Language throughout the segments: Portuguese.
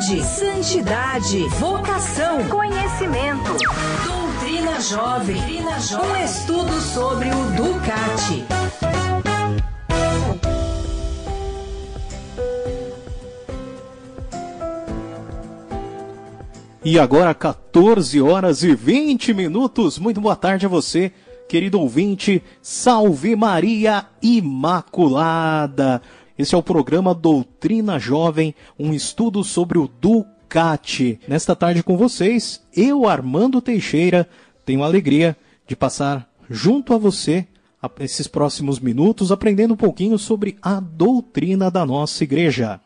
santidade, vocação, conhecimento. Doutrina Jovem. Um estudo sobre o Ducati. E agora 14 horas e 20 minutos. Muito boa tarde a você, querido ouvinte. Salve Maria Imaculada. Esse é o programa Doutrina Jovem, um estudo sobre o Ducati. Nesta tarde com vocês, eu, Armando Teixeira, tenho a alegria de passar junto a você esses próximos minutos aprendendo um pouquinho sobre a doutrina da nossa igreja.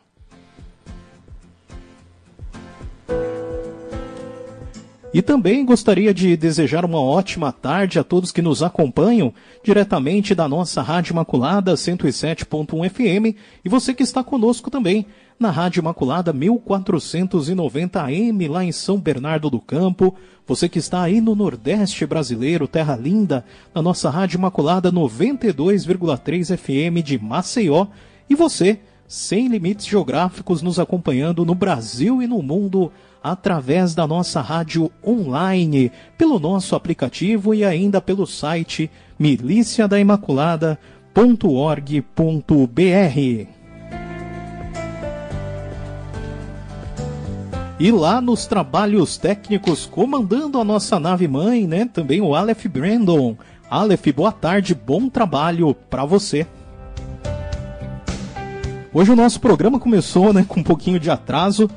E também gostaria de desejar uma ótima tarde a todos que nos acompanham diretamente da nossa Rádio Imaculada 107.1 FM e você que está conosco também na Rádio Imaculada 1490 AM lá em São Bernardo do Campo, você que está aí no Nordeste brasileiro, terra linda, na nossa Rádio Imaculada 92,3 FM de Maceió. E você sem limites geográficos nos acompanhando no Brasil e no mundo através da nossa rádio online, pelo nosso aplicativo e ainda pelo site miliciadaimaculada.org.br. E lá nos trabalhos técnicos, comandando a nossa nave mãe, né? Também o Aleph Brandon. Aleph, boa tarde, bom trabalho para você. Hoje o nosso programa começou, né, com um pouquinho de atraso,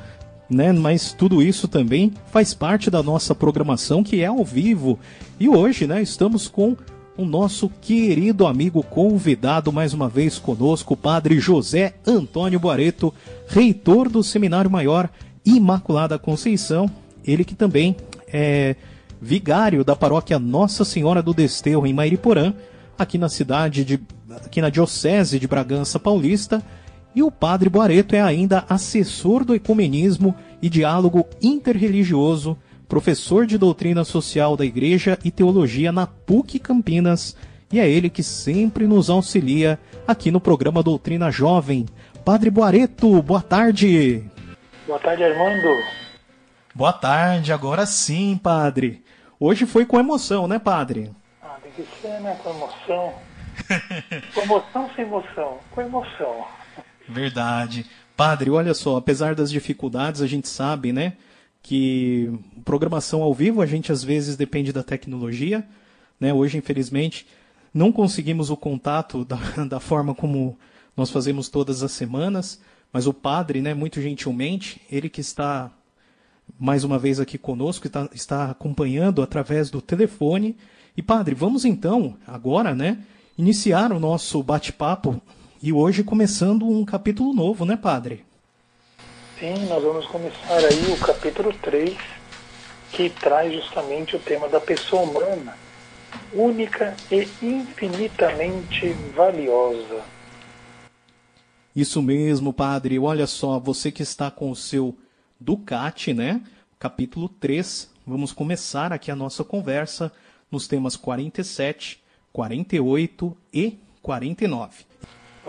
né? Mas tudo isso também faz parte da nossa programação que é ao vivo. E hoje, né, estamos com o nosso querido amigo convidado mais uma vez conosco, o Padre José Antônio Boareto, reitor do Seminário Maior Imaculada Conceição, ele que também é vigário da paróquia Nossa Senhora do Desterro em Mairiporã, aqui na cidade de aqui na diocese de Bragança Paulista e o padre Boareto é ainda assessor do ecumenismo e diálogo interreligioso, professor de doutrina social da Igreja e teologia na PUC Campinas, e é ele que sempre nos auxilia aqui no programa Doutrina Jovem. Padre Boareto, boa tarde. Boa tarde, Armando. Boa tarde, agora sim, padre. Hoje foi com emoção, né, padre? Ah, tem que ser, né? Com emoção. com emoção sem emoção. Com emoção. Verdade. Padre, olha só, apesar das dificuldades, a gente sabe, né, que programação ao vivo a gente às vezes depende da tecnologia, né? Hoje, infelizmente, não conseguimos o contato da, da forma como nós fazemos todas as semanas, mas o padre, né, muito gentilmente, ele que está mais uma vez aqui conosco, está, está acompanhando através do telefone. E padre, vamos então, agora, né, iniciar o nosso bate-papo e hoje começando um capítulo novo, né, padre? Sim, nós vamos começar aí o capítulo 3, que traz justamente o tema da pessoa humana, única e infinitamente valiosa. Isso mesmo, padre. Olha só, você que está com o seu Ducati, né? Capítulo 3. Vamos começar aqui a nossa conversa nos temas 47, 48 e 49.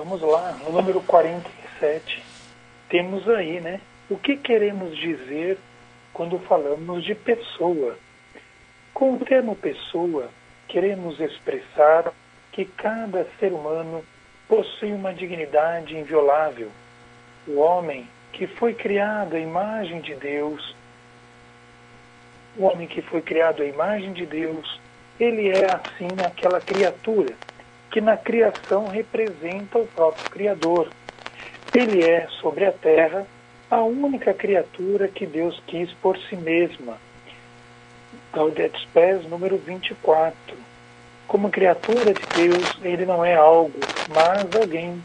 Vamos lá, no número 47, temos aí, né? O que queremos dizer quando falamos de pessoa? Com o termo pessoa, queremos expressar que cada ser humano possui uma dignidade inviolável. O homem que foi criado à imagem de Deus, o homem que foi criado à imagem de Deus, ele é assim aquela criatura que na criação representa o próprio Criador. Ele é, sobre a terra, a única criatura que Deus quis por si mesma. Gaudet Spes, número 24. Como criatura de Deus, ele não é algo, mas alguém.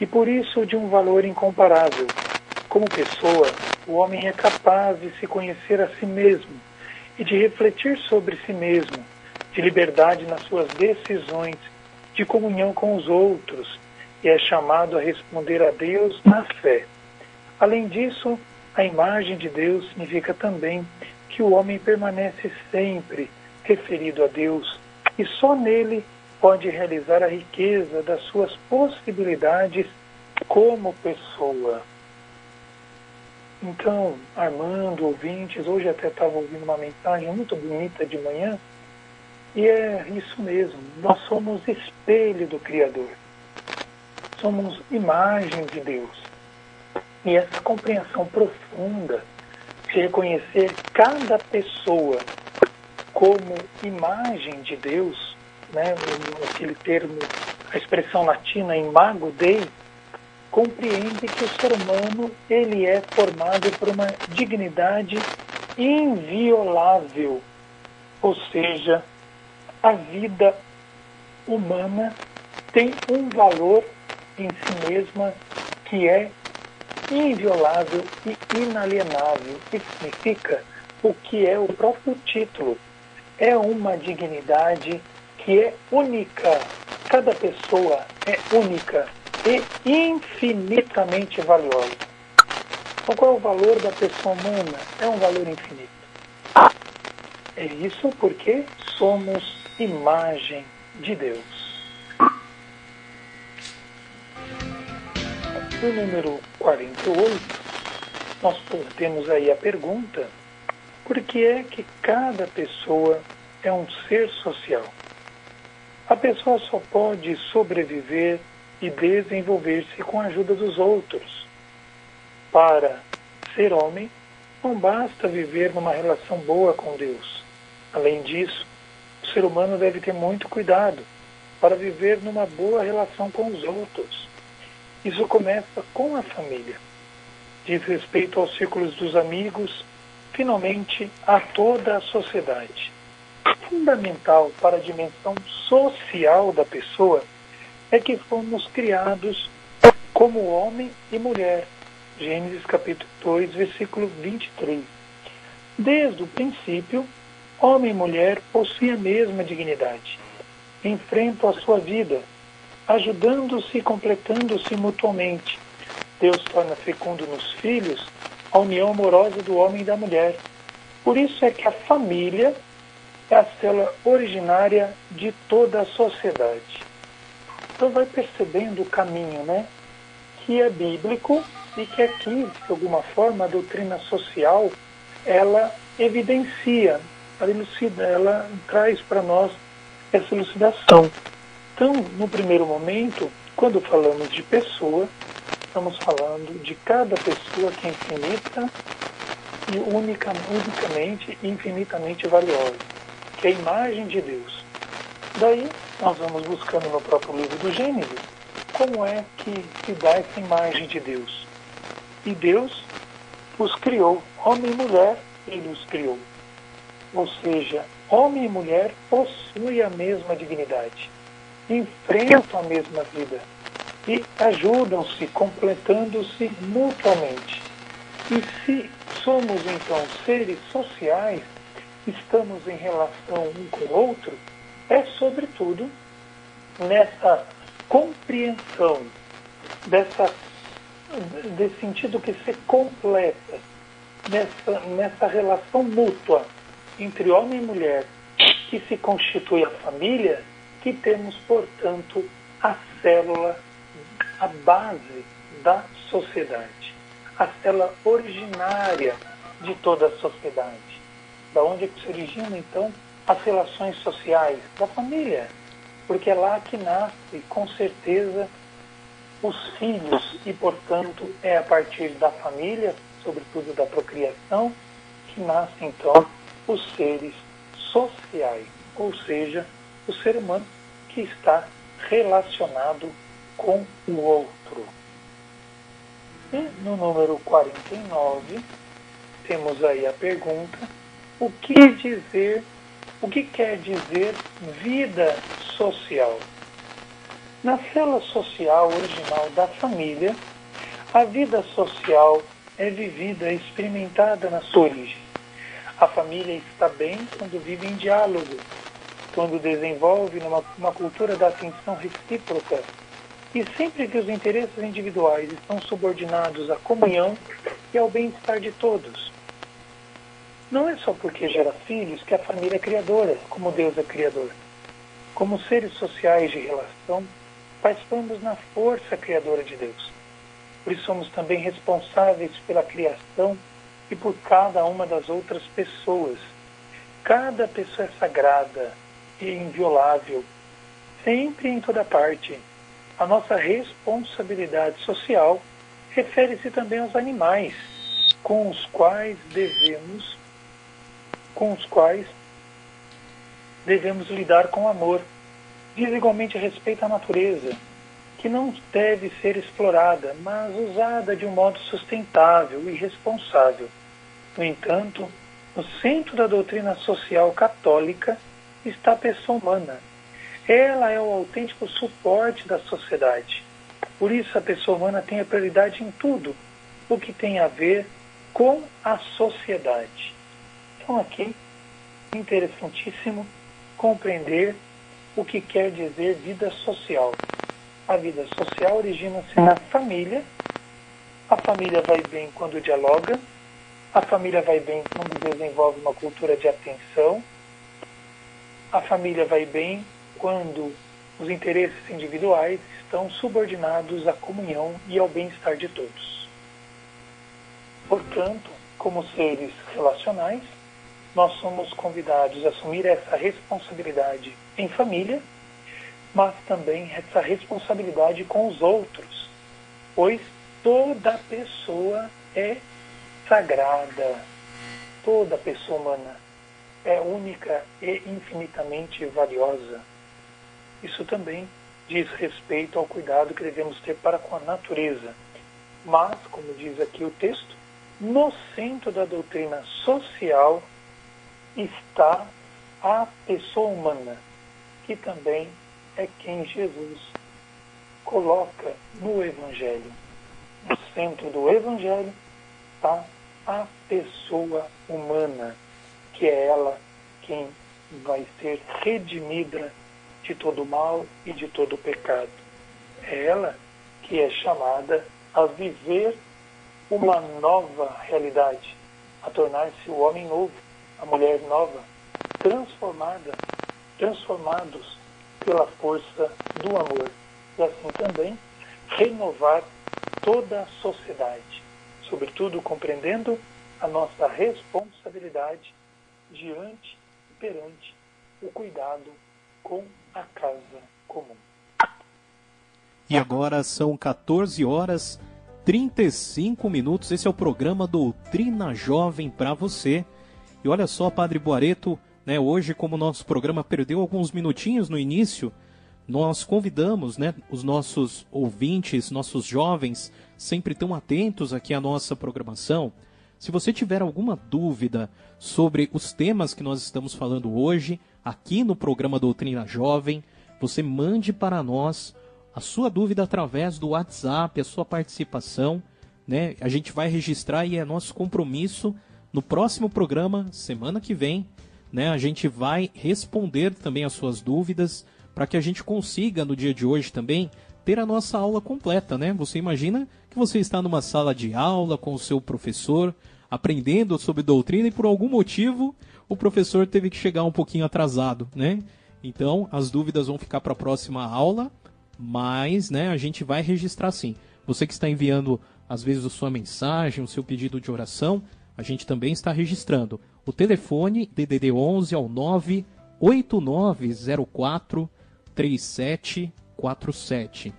E por isso de um valor incomparável. Como pessoa, o homem é capaz de se conhecer a si mesmo e de refletir sobre si mesmo, de liberdade nas suas decisões de comunhão com os outros e é chamado a responder a Deus na fé. Além disso, a imagem de Deus significa também que o homem permanece sempre referido a Deus e só nele pode realizar a riqueza das suas possibilidades como pessoa. Então, Armando, ouvintes, hoje até estava ouvindo uma mensagem muito bonita de manhã, e é isso mesmo, nós somos espelho do Criador. Somos imagem de Deus. E essa compreensão profunda de reconhecer cada pessoa como imagem de Deus, né, aquele termo, a expressão latina imago Dei, compreende que o ser humano ele é formado por uma dignidade inviolável, ou seja, a vida humana tem um valor em si mesma que é inviolável e inalienável, que significa o que é o próprio título. É uma dignidade que é única. Cada pessoa é única e infinitamente valiosa. Então, qual é o valor da pessoa humana? É um valor infinito. É isso porque somos imagem de Deus. No número 48, nós temos aí a pergunta: por que é que cada pessoa é um ser social? A pessoa só pode sobreviver e desenvolver-se com a ajuda dos outros. Para ser homem, não basta viver numa relação boa com Deus. Além disso, o ser humano deve ter muito cuidado para viver numa boa relação com os outros. Isso começa com a família. Diz respeito aos círculos dos amigos, finalmente a toda a sociedade. Fundamental para a dimensão social da pessoa é que fomos criados como homem e mulher. Gênesis capítulo 2, versículo 23. Desde o princípio, homem e mulher possuem a mesma dignidade. Enfrentam a sua vida, ajudando-se e completando-se mutuamente. Deus torna fecundo nos filhos a união amorosa do homem e da mulher. Por isso é que a família é a célula originária de toda a sociedade. Então vai percebendo o caminho, né? Que é bíblico e que aqui, de alguma forma, a doutrina social, ela evidencia, ela, elucida, ela traz para nós essa elucidação. Então, no primeiro momento, quando falamos de pessoa, estamos falando de cada pessoa que é infinita e única, unicamente infinitamente valiosa, que é a imagem de Deus. Daí nós vamos buscando no próprio livro do Gênesis como é que se dá essa imagem de Deus. E Deus os criou, homem e mulher, ele os criou. Ou seja, homem e mulher possuem a mesma dignidade, enfrentam a mesma vida e ajudam-se, completando-se mutuamente. E se somos então seres sociais, estamos em relação um com o outro, é, sobretudo, nessa compreensão dessa, desse sentido que se completa, nessa, nessa relação mútua entre homem e mulher, que se constitui a família, que temos, portanto, a célula, a base da sociedade, a célula originária de toda a sociedade. Da onde é que se origina, então, as relações sociais da família, porque é lá que nasce, com certeza, os filhos e, portanto, é a partir da família, sobretudo da procriação, que nascem então os seres sociais, ou seja, o ser humano que está relacionado com o outro. E no número 49, temos aí a pergunta: o que dizer o que quer dizer vida social? Na célula social original da família, a vida social é vivida, experimentada na sua origem. A família está bem quando vive em diálogo, quando desenvolve numa, uma cultura da atenção recíproca e sempre que os interesses individuais estão subordinados à comunhão e ao bem-estar de todos. Não é só porque gera filhos que a família é criadora, como Deus é criador. Como seres sociais de relação, participamos na força criadora de Deus. por isso somos também responsáveis pela criação e por cada uma das outras pessoas. Cada pessoa é sagrada e inviolável, sempre em toda parte. A nossa responsabilidade social refere-se também aos animais, com os quais devemos com os quais devemos lidar com amor. Diz igualmente respeito à natureza, que não deve ser explorada, mas usada de um modo sustentável e responsável. No entanto, no centro da doutrina social católica está a pessoa humana. Ela é o autêntico suporte da sociedade. Por isso, a pessoa humana tem a prioridade em tudo o que tem a ver com a sociedade. Então, aqui, interessantíssimo compreender o que quer dizer vida social. A vida social origina-se na família. A família vai bem quando dialoga. A família vai bem quando desenvolve uma cultura de atenção. A família vai bem quando os interesses individuais estão subordinados à comunhão e ao bem-estar de todos. Portanto, como seres relacionais, nós somos convidados a assumir essa responsabilidade em família mas também essa responsabilidade com os outros, pois toda pessoa é sagrada, toda pessoa humana é única e infinitamente valiosa. Isso também diz respeito ao cuidado que devemos ter para com a natureza. Mas, como diz aqui o texto, no centro da doutrina social está a pessoa humana, que também é quem Jesus coloca no Evangelho. No centro do Evangelho está a pessoa humana, que é ela quem vai ser redimida de todo mal e de todo pecado. É ela que é chamada a viver uma nova realidade, a tornar-se o homem novo, a mulher nova, transformada, transformados pela força do amor e assim também renovar toda a sociedade, sobretudo compreendendo a nossa responsabilidade diante e perante o cuidado com a casa comum. E agora são 14 horas 35 minutos. Esse é o programa Doutrina Jovem para você. E olha só, Padre Boareto, né, hoje, como o nosso programa perdeu alguns minutinhos no início, nós convidamos né, os nossos ouvintes, nossos jovens, sempre tão atentos aqui à nossa programação. Se você tiver alguma dúvida sobre os temas que nós estamos falando hoje, aqui no programa Doutrina Jovem, você mande para nós a sua dúvida através do WhatsApp, a sua participação. Né? A gente vai registrar e é nosso compromisso no próximo programa, semana que vem, né? A gente vai responder também as suas dúvidas para que a gente consiga no dia de hoje também ter a nossa aula completa, né? Você imagina que você está numa sala de aula com o seu professor, aprendendo sobre doutrina e por algum motivo o professor teve que chegar um pouquinho atrasado, né? Então, as dúvidas vão ficar para a próxima aula, mas, né, a gente vai registrar sim. Você que está enviando às vezes a sua mensagem, o seu pedido de oração, a gente também está registrando. O telefone DDD 11 é o 98904 3747.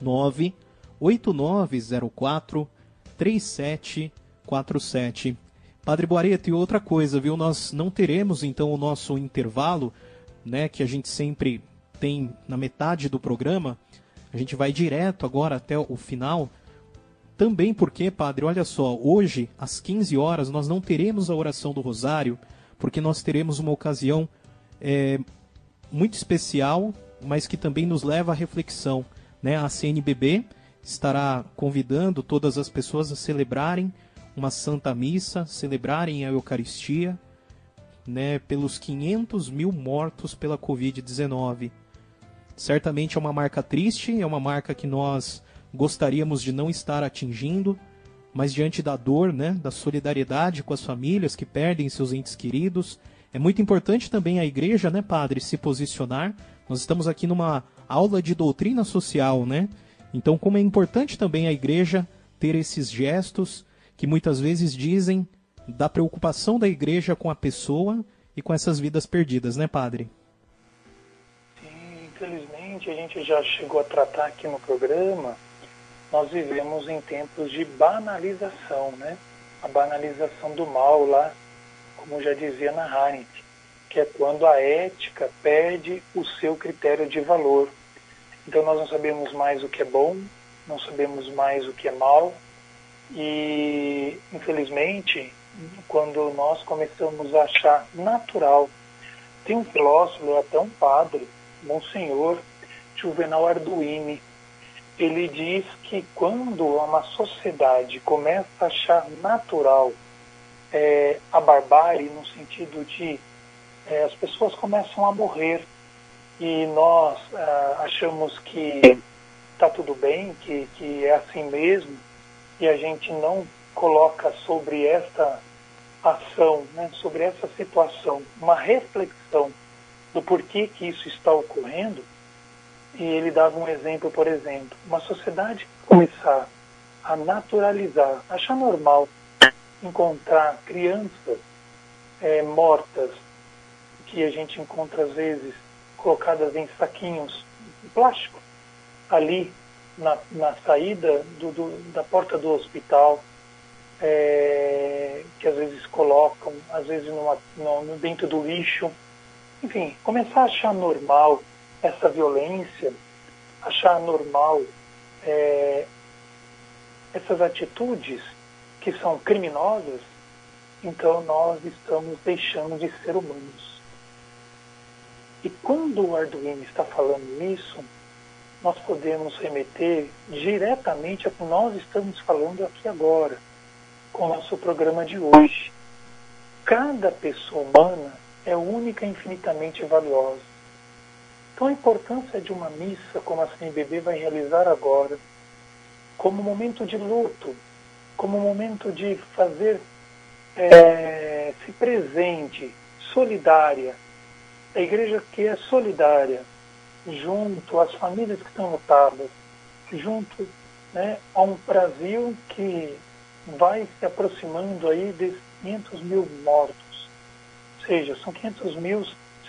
98904 3747. Padre Boareto, e outra coisa, viu? Nós não teremos então o nosso intervalo, né, que a gente sempre tem na metade do programa. A gente vai direto agora até o final também porque, padre, olha só, hoje, às 15 horas, nós não teremos a oração do Rosário, porque nós teremos uma ocasião é, muito especial, mas que também nos leva à reflexão. Né? A CNBB estará convidando todas as pessoas a celebrarem uma Santa Missa, celebrarem a Eucaristia, né, pelos 500 mil mortos pela Covid-19. Certamente é uma marca triste, é uma marca que nós gostaríamos de não estar atingindo, mas diante da dor, né, da solidariedade com as famílias que perdem seus entes queridos, é muito importante também a igreja, né, padre, se posicionar. Nós estamos aqui numa aula de doutrina social, né? Então, como é importante também a igreja ter esses gestos que muitas vezes dizem da preocupação da igreja com a pessoa e com essas vidas perdidas, né, padre? Sim, infelizmente a gente já chegou a tratar aqui no programa, nós vivemos em tempos de banalização, né? A banalização do mal lá, como já dizia na Arendt, que é quando a ética perde o seu critério de valor. Então nós não sabemos mais o que é bom, não sabemos mais o que é mal, e infelizmente quando nós começamos a achar natural. Tem um filósofo, até um padre, Monsenhor Juvenal Arduini, ele diz que quando uma sociedade começa a achar natural é, a barbárie, no sentido de é, as pessoas começam a morrer e nós ah, achamos que está tudo bem, que, que é assim mesmo, e a gente não coloca sobre esta ação, né, sobre essa situação, uma reflexão do porquê que isso está ocorrendo, e ele dava um exemplo, por exemplo, uma sociedade começar a naturalizar, achar normal encontrar crianças é, mortas, que a gente encontra às vezes colocadas em saquinhos de plástico, ali na, na saída do, do, da porta do hospital, é, que às vezes colocam, às vezes numa, no, dentro do lixo. Enfim, começar a achar normal essa violência, achar normal é, essas atitudes que são criminosas, então nós estamos deixando de ser humanos. E quando o Arduino está falando isso, nós podemos remeter diretamente a que nós estamos falando aqui agora com o nosso programa de hoje. Cada pessoa humana é única e infinitamente valiosa. Então a importância de uma missa como a CNBB vai realizar agora, como momento de luto, como momento de fazer é, se presente, solidária, a igreja que é solidária, junto às famílias que estão lutadas, junto né, a um Brasil que vai se aproximando aí de 500 mil mortos. Ou seja, são 500 mil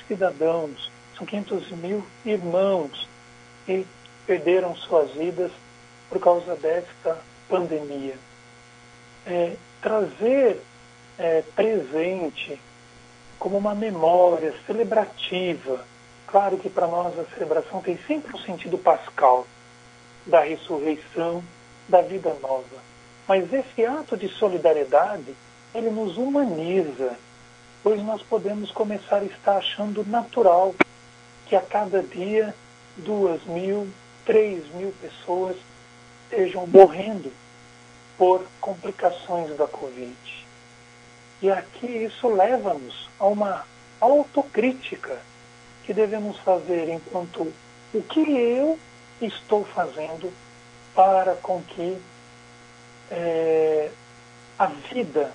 cidadãos, são 500 mil irmãos que perderam suas vidas por causa desta pandemia. É, trazer é, presente como uma memória celebrativa. Claro que para nós a celebração tem sempre um sentido pascal da ressurreição, da vida nova. Mas esse ato de solidariedade, ele nos humaniza, pois nós podemos começar a estar achando natural que a cada dia duas mil, três mil pessoas estejam morrendo por complicações da Covid. E aqui isso leva-nos a uma autocrítica que devemos fazer enquanto o que eu estou fazendo para com que é, a vida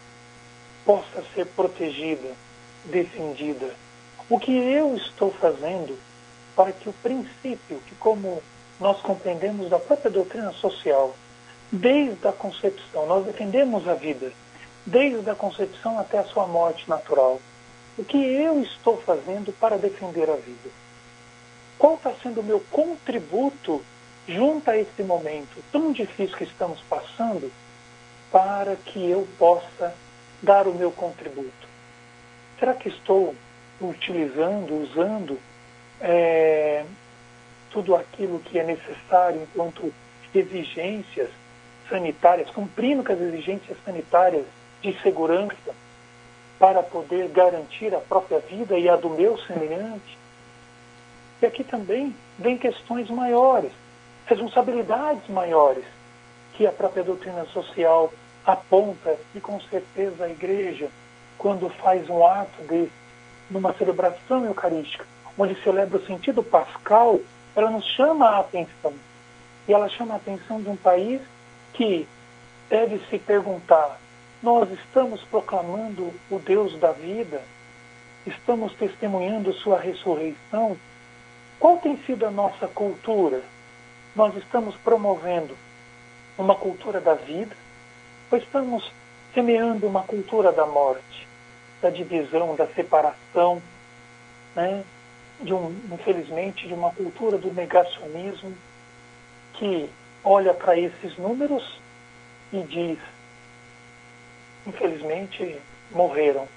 possa ser protegida, defendida. O que eu estou fazendo para que o princípio, que como nós compreendemos da própria doutrina social, desde a concepção, nós defendemos a vida, desde a concepção até a sua morte natural. O que eu estou fazendo para defender a vida? Qual está sendo o meu contributo junto a esse momento tão difícil que estamos passando para que eu possa dar o meu contributo? Será que estou utilizando, usando é, tudo aquilo que é necessário enquanto exigências sanitárias, cumprindo com as exigências sanitárias de segurança para poder garantir a própria vida e a do meu semelhante? E aqui também vem questões maiores, responsabilidades maiores que a própria doutrina social aponta e com certeza a igreja, quando faz um ato de numa celebração eucarística, onde celebra o sentido pascal, ela nos chama a atenção. E ela chama a atenção de um país que deve se perguntar: nós estamos proclamando o Deus da vida? Estamos testemunhando sua ressurreição? Qual tem sido a nossa cultura? nós estamos promovendo uma cultura da vida ou estamos semeando uma cultura da morte, da divisão, da separação, né? de um, infelizmente, de uma cultura do negacionismo que olha para esses números e diz, infelizmente, morreram,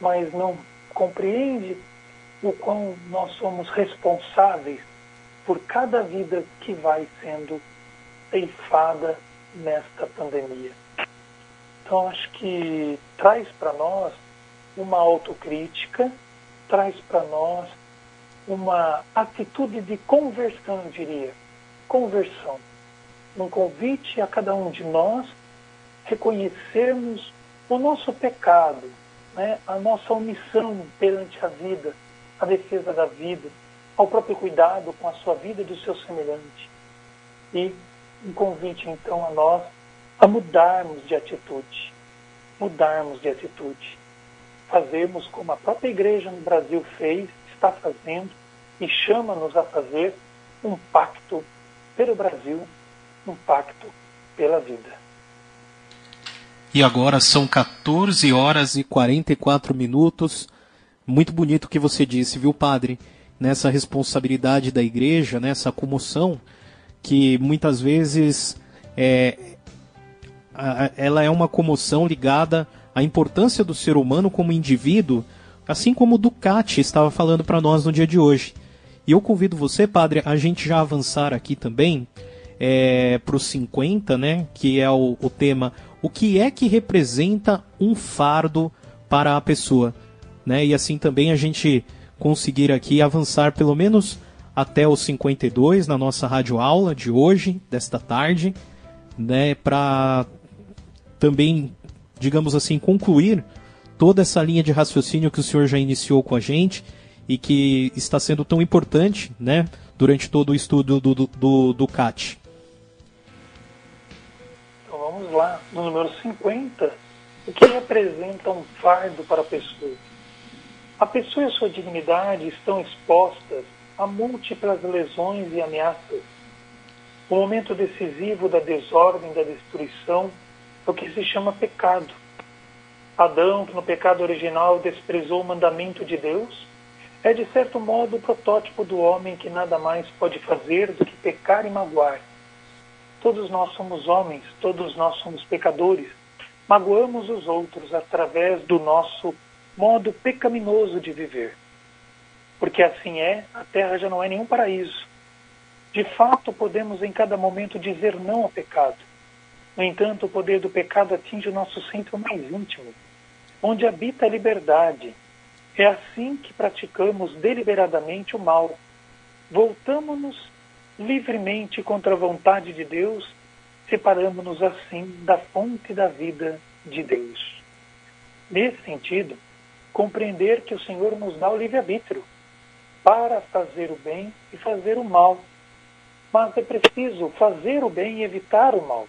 mas não compreende o quão nós somos responsáveis por cada vida que vai sendo ceifada nesta pandemia. Então, acho que traz para nós uma autocrítica, traz para nós uma atitude de conversão, eu diria. Conversão. Um convite a cada um de nós reconhecermos o nosso pecado, né? a nossa omissão perante a vida, a defesa da vida, ao próprio cuidado com a sua vida e do seu semelhante. E um convite, então, a nós a mudarmos de atitude. Mudarmos de atitude. Fazermos como a própria igreja no Brasil fez, está fazendo e chama-nos a fazer um pacto pelo Brasil, um pacto pela vida. E agora são 14 horas e 44 minutos. Muito bonito o que você disse, viu, padre? Nessa responsabilidade da igreja, nessa comoção, que muitas vezes é, ela é uma comoção ligada à importância do ser humano como indivíduo, assim como o Ducati estava falando para nós no dia de hoje. E eu convido você, padre, a gente já avançar aqui também é, para os 50, né, que é o, o tema O que é que representa um fardo para a pessoa? Né? E assim também a gente conseguir aqui avançar pelo menos até os 52 na nossa rádio aula de hoje, desta tarde, né, para também, digamos assim, concluir toda essa linha de raciocínio que o senhor já iniciou com a gente e que está sendo tão importante né, durante todo o estudo do, do, do, do CAT. Lá, no número 50, o que representa um fardo para a pessoa? A pessoa e a sua dignidade estão expostas a múltiplas lesões e ameaças. O momento decisivo da desordem, da destruição, é o que se chama pecado. Adão, que no pecado original desprezou o mandamento de Deus, é de certo modo o protótipo do homem que nada mais pode fazer do que pecar e magoar. Todos nós somos homens, todos nós somos pecadores. Magoamos os outros através do nosso modo pecaminoso de viver. Porque assim é, a terra já não é nenhum paraíso. De fato, podemos em cada momento dizer não ao pecado. No entanto, o poder do pecado atinge o nosso centro mais íntimo, onde habita a liberdade, é assim que praticamos deliberadamente o mal. Voltamos-nos livremente contra a vontade de Deus, separando-nos assim da fonte da vida de Deus. Nesse sentido, compreender que o Senhor nos dá o livre-arbítrio para fazer o bem e fazer o mal. Mas é preciso fazer o bem e evitar o mal.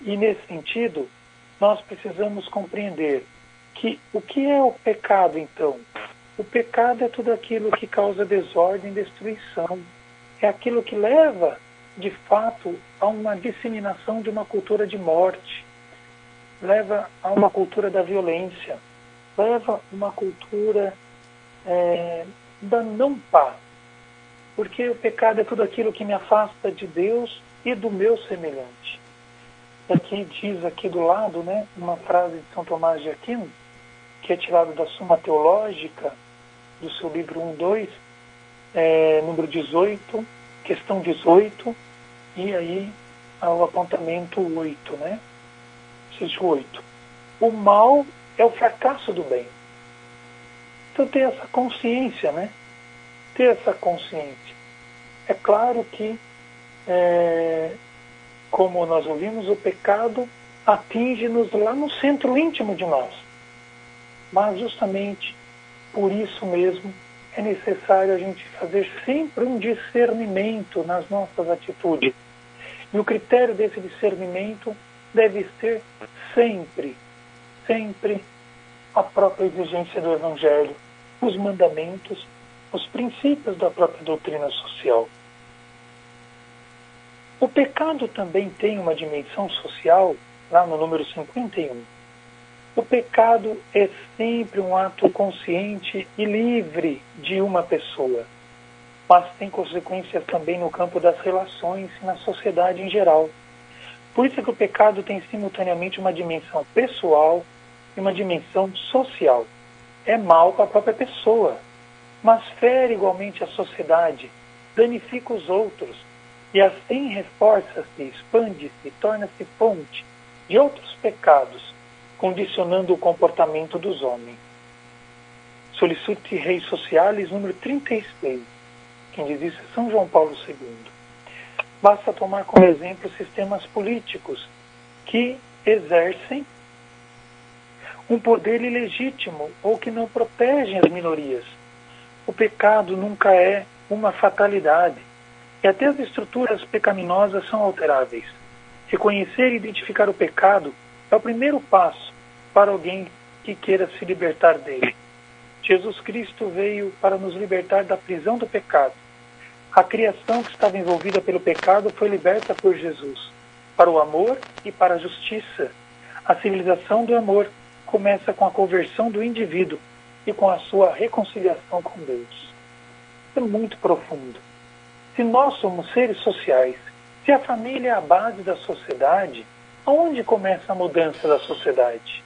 E nesse sentido, nós precisamos compreender que o que é o pecado então? O pecado é tudo aquilo que causa desordem e destruição. É aquilo que leva, de fato, a uma disseminação de uma cultura de morte, leva a uma cultura da violência, leva uma cultura é, da não paz. Porque o pecado é tudo aquilo que me afasta de Deus e do meu semelhante. Aqui diz aqui do lado, né, uma frase de São Tomás de Aquino, que é tirado da Suma Teológica, do seu livro 1, 2, é, número 18, questão 18, e aí ao apontamento 8, né? Existe 8. O mal é o fracasso do bem. Então ter essa consciência, né? Ter essa consciência. É claro que, é, como nós ouvimos, o pecado atinge-nos lá no centro íntimo de nós. Mas justamente por isso mesmo é necessário a gente fazer sempre um discernimento nas nossas atitudes. E o critério desse discernimento deve ser sempre, sempre a própria exigência do Evangelho, os mandamentos, os princípios da própria doutrina social. O pecado também tem uma dimensão social, lá no número 51. O pecado é sempre um ato consciente e livre de uma pessoa, mas tem consequências também no campo das relações e na sociedade em geral. Por isso é que o pecado tem simultaneamente uma dimensão pessoal e uma dimensão social. É mal para a própria pessoa, mas fere igualmente a sociedade, danifica os outros e assim reforça-se, expande-se, torna-se fonte de outros pecados, condicionando o comportamento dos homens. Solicite Rei Socialis, número 36. Quem diz isso é São João Paulo II. Basta tomar como exemplo sistemas políticos que exercem um poder ilegítimo ou que não protegem as minorias. O pecado nunca é uma fatalidade e até as estruturas pecaminosas são alteráveis. Reconhecer e identificar o pecado é o primeiro passo para alguém que queira se libertar dele. Jesus Cristo veio para nos libertar da prisão do pecado. A criação que estava envolvida pelo pecado foi liberta por Jesus, para o amor e para a justiça. A civilização do amor começa com a conversão do indivíduo e com a sua reconciliação com Deus. é muito profundo. Se nós somos seres sociais, se a família é a base da sociedade, aonde começa a mudança da sociedade?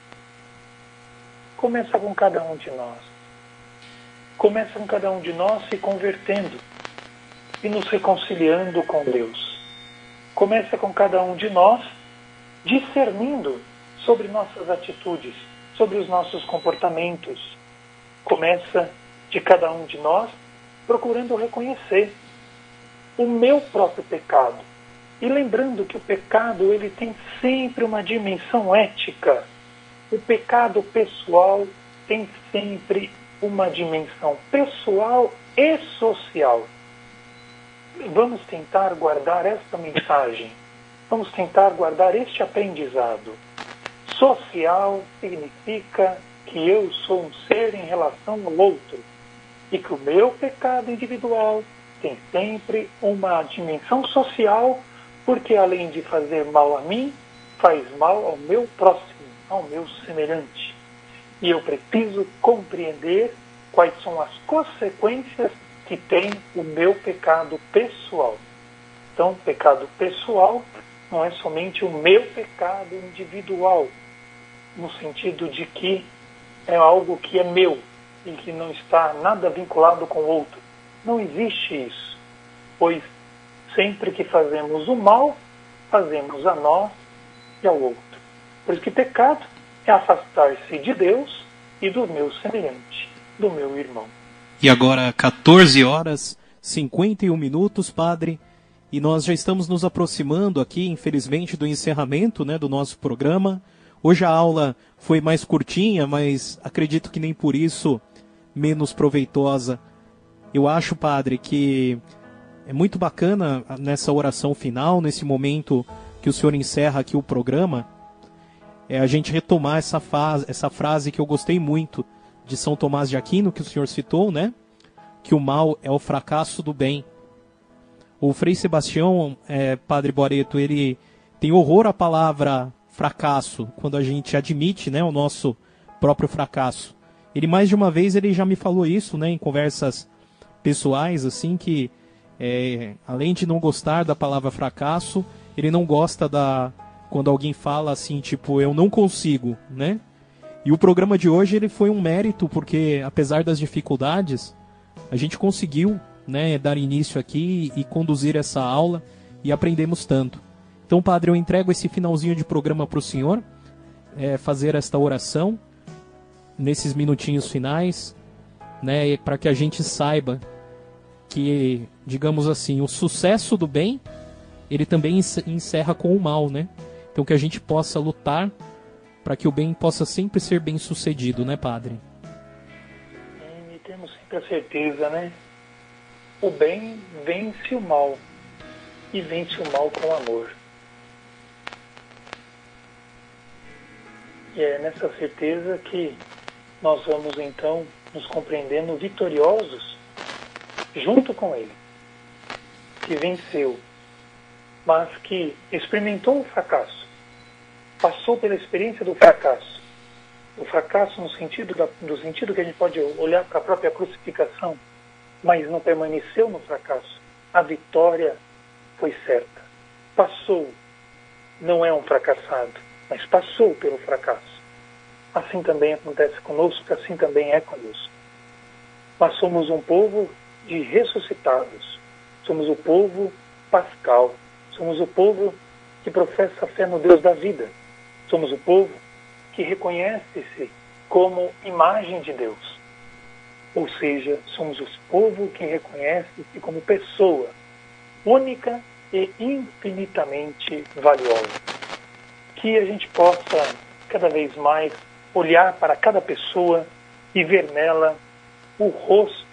Começa com cada um de nós. Começa com cada um de nós se convertendo e nos reconciliando com Deus. Começa com cada um de nós discernindo sobre nossas atitudes, sobre os nossos comportamentos. Começa de cada um de nós procurando reconhecer o meu próprio pecado. E lembrando que o pecado ele tem sempre uma dimensão ética. O pecado pessoal tem sempre uma dimensão pessoal e social. Vamos tentar guardar esta mensagem. Vamos tentar guardar este aprendizado. Social significa que eu sou um ser em relação ao outro e que o meu pecado individual tem sempre uma dimensão social, porque além de fazer mal a mim, faz mal ao meu próximo, ao meu semelhante. E eu preciso compreender quais são as consequências que tem o meu pecado pessoal. Então, pecado pessoal não é somente o meu pecado individual, no sentido de que é algo que é meu e que não está nada vinculado com o outro. Não existe isso, pois sempre que fazemos o mal, fazemos a nós e ao outro. Por isso que pecado é afastar-se de Deus e do meu semelhante, do meu irmão. E agora 14 horas 51 minutos, padre, e nós já estamos nos aproximando aqui, infelizmente, do encerramento, né, do nosso programa. Hoje a aula foi mais curtinha, mas acredito que nem por isso menos proveitosa eu acho, padre, que é muito bacana nessa oração final, nesse momento que o senhor encerra aqui o programa, é a gente retomar essa, fase, essa frase que eu gostei muito de São Tomás de Aquino, que o senhor citou, né? Que o mal é o fracasso do bem. O Frei Sebastião, é, Padre Boreto, ele tem horror à palavra fracasso, quando a gente admite né, o nosso próprio fracasso. Ele mais de uma vez ele já me falou isso, né, em conversas pessoais, assim, que é, além de não gostar da palavra fracasso, ele não gosta da quando alguém fala assim, tipo, eu não consigo, né? E o programa de hoje ele foi um mérito porque apesar das dificuldades, a gente conseguiu, né, dar início aqui e conduzir essa aula e aprendemos tanto. Então, padre, eu entrego esse finalzinho de programa para o senhor, é, fazer esta oração nesses minutinhos finais, né, para que a gente saiba que, digamos assim, o sucesso do bem, ele também encerra com o mal, né? Então que a gente possa lutar para que o bem possa sempre ser bem sucedido, né, padre? E temos sempre a certeza, né? O bem vence o mal e vence o mal com amor. E é nessa certeza que nós vamos então nos compreendendo vitoriosos junto com ele, que venceu mas que experimentou o fracasso, passou pela experiência do fracasso. O fracasso no sentido, da, no sentido que a gente pode olhar para a própria crucificação, mas não permaneceu no fracasso. A vitória foi certa. Passou. Não é um fracassado, mas passou pelo fracasso. Assim também acontece conosco, assim também é conosco. Mas somos um povo de ressuscitados. Somos o povo pascal. Somos o povo que professa a fé no Deus da vida. Somos o povo que reconhece-se como imagem de Deus. Ou seja, somos o povo que reconhece-se como pessoa única e infinitamente valiosa. Que a gente possa cada vez mais olhar para cada pessoa e ver nela o rosto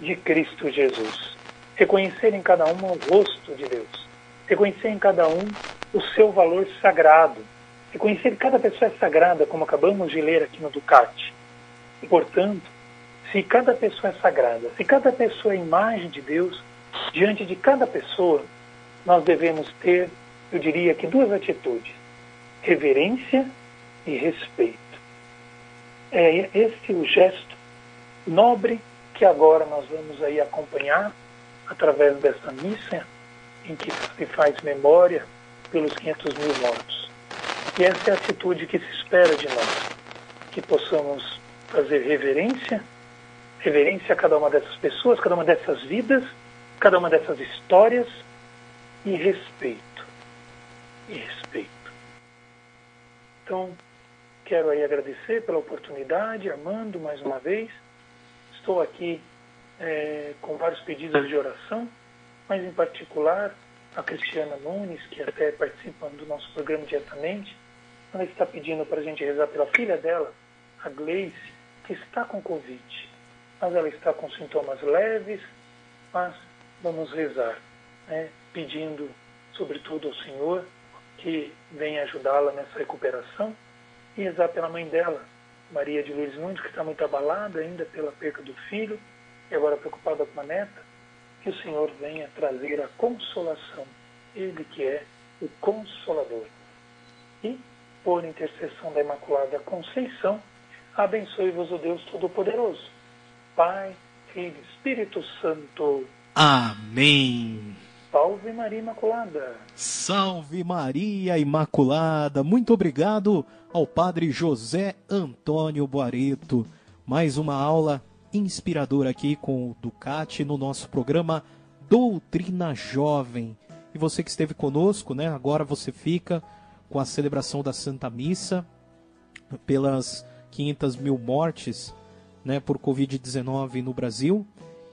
de Cristo Jesus. Reconhecer em cada uma o rosto de Deus. Reconhecer em cada um o seu valor sagrado. Reconhecer que cada pessoa é sagrada, como acabamos de ler aqui no Ducati. E, portanto, se cada pessoa é sagrada, se cada pessoa é imagem de Deus, diante de cada pessoa, nós devemos ter, eu diria que duas atitudes: reverência e respeito. É esse o gesto nobre que agora nós vamos aí acompanhar através dessa missa em que se faz memória pelos 500 mil mortos. E essa é a atitude que se espera de nós, que possamos fazer reverência, reverência a cada uma dessas pessoas, cada uma dessas vidas, cada uma dessas histórias e respeito. E respeito. Então, quero aí agradecer pela oportunidade, Armando, mais uma vez, Estou aqui é, com vários pedidos de oração, mas em particular a Cristiana Nunes, que até participa do nosso programa diretamente, ela está pedindo para a gente rezar pela filha dela, a Gleice, que está com Covid. Mas ela está com sintomas leves, mas vamos rezar, né, pedindo, sobretudo ao Senhor, que venha ajudá-la nessa recuperação e rezar pela mãe dela, Maria de Lourdes Nunes, que está muito abalada ainda pela perca do filho e agora preocupada com a neta, que o Senhor venha trazer a consolação, Ele que é o Consolador. E, por intercessão da Imaculada Conceição, abençoe-vos o Deus Todo-Poderoso, Pai, Filho e Espírito Santo. Amém. Salve Maria Imaculada. Salve Maria Imaculada. Muito obrigado ao Padre José Antônio Boareto. Mais uma aula inspiradora aqui com o Ducati no nosso programa Doutrina Jovem. E você que esteve conosco, né? Agora você fica com a celebração da Santa Missa pelas 500 mil mortes, né, por Covid-19 no Brasil.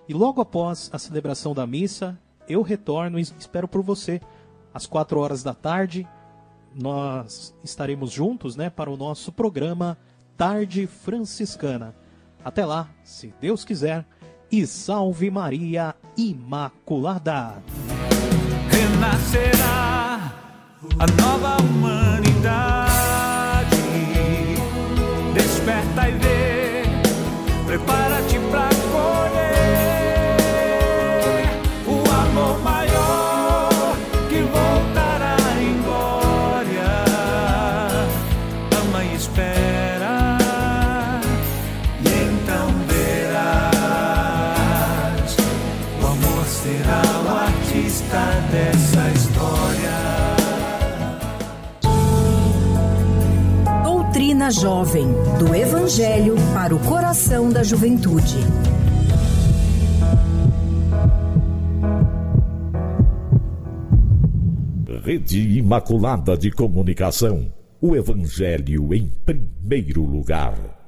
E logo após a celebração da missa, eu retorno e espero por você às 4 horas da tarde. Nós estaremos juntos, né, para o nosso programa Tarde Franciscana. Até lá, se Deus quiser, e salve Maria Imaculada. Renascerá a nova humanidade. Desperta e vê, Jovem, do Evangelho para o coração da juventude. Rede Imaculada de Comunicação. O Evangelho em primeiro lugar.